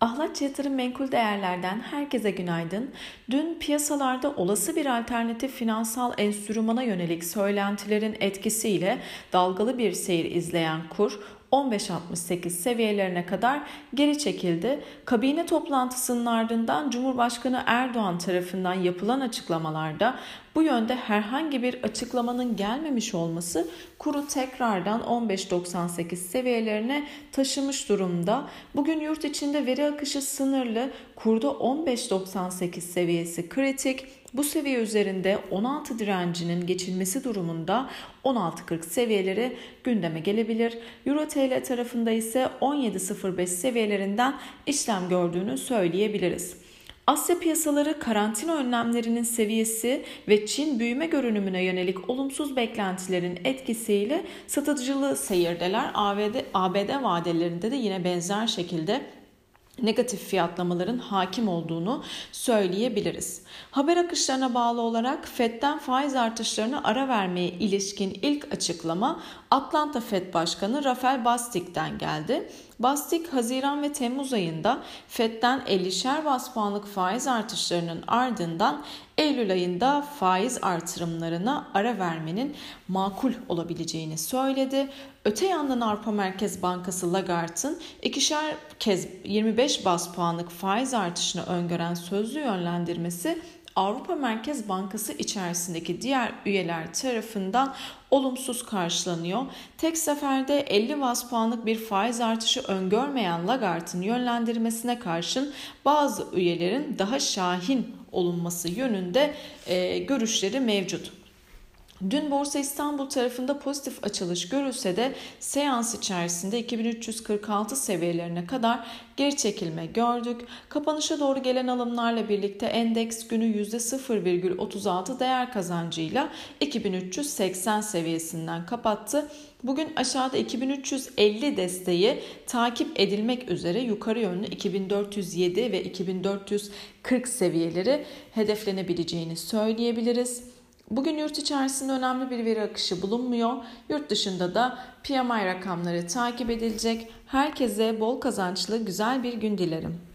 Ahlatçı Yatırım Menkul Değerler'den herkese günaydın. Dün piyasalarda olası bir alternatif finansal enstrümana yönelik söylentilerin etkisiyle dalgalı bir seyir izleyen kur 15.68 seviyelerine kadar geri çekildi. Kabine toplantısının ardından Cumhurbaşkanı Erdoğan tarafından yapılan açıklamalarda bu yönde herhangi bir açıklamanın gelmemiş olması kuru tekrardan 15.98 seviyelerine taşımış durumda. Bugün yurt içinde veri akışı sınırlı. Kurda 15.98 seviyesi kritik. Bu seviye üzerinde 16 direncinin geçilmesi durumunda 16.40 seviyeleri gündeme gelebilir. Euro TL tarafında ise 17.05 seviyelerinden işlem gördüğünü söyleyebiliriz. Asya piyasaları karantina önlemlerinin seviyesi ve Çin büyüme görünümüne yönelik olumsuz beklentilerin etkisiyle satıcılığı seyirdeler. ABD, ABD vadelerinde de yine benzer şekilde negatif fiyatlamaların hakim olduğunu söyleyebiliriz. Haber akışlarına bağlı olarak FED'den faiz artışlarına ara vermeye ilişkin ilk açıklama Atlanta Fed Başkanı Rafael Bastik'ten geldi. Bastik Haziran ve Temmuz ayında FED'den 50'şer bas puanlık faiz artışlarının ardından Eylül ayında faiz artırımlarına ara vermenin makul olabileceğini söyledi. Öte yandan Avrupa Merkez Bankası Lagarde'ın ikişer kez 25 bas puanlık faiz artışını öngören sözlü yönlendirmesi Avrupa Merkez Bankası içerisindeki diğer üyeler tarafından olumsuz karşılanıyor. Tek seferde 50 bas puanlık bir faiz artışı öngörmeyen Lagarde'ın yönlendirmesine karşın bazı üyelerin daha şahin olunması yönünde görüşleri mevcut. Dün Borsa İstanbul tarafında pozitif açılış görülse de seans içerisinde 2346 seviyelerine kadar geri çekilme gördük. Kapanışa doğru gelen alımlarla birlikte endeks günü %0,36 değer kazancıyla 2380 seviyesinden kapattı. Bugün aşağıda 2350 desteği takip edilmek üzere yukarı yönlü 2407 ve 2440 seviyeleri hedeflenebileceğini söyleyebiliriz. Bugün yurt içerisinde önemli bir veri akışı bulunmuyor. Yurt dışında da PMI rakamları takip edilecek. Herkese bol kazançlı güzel bir gün dilerim.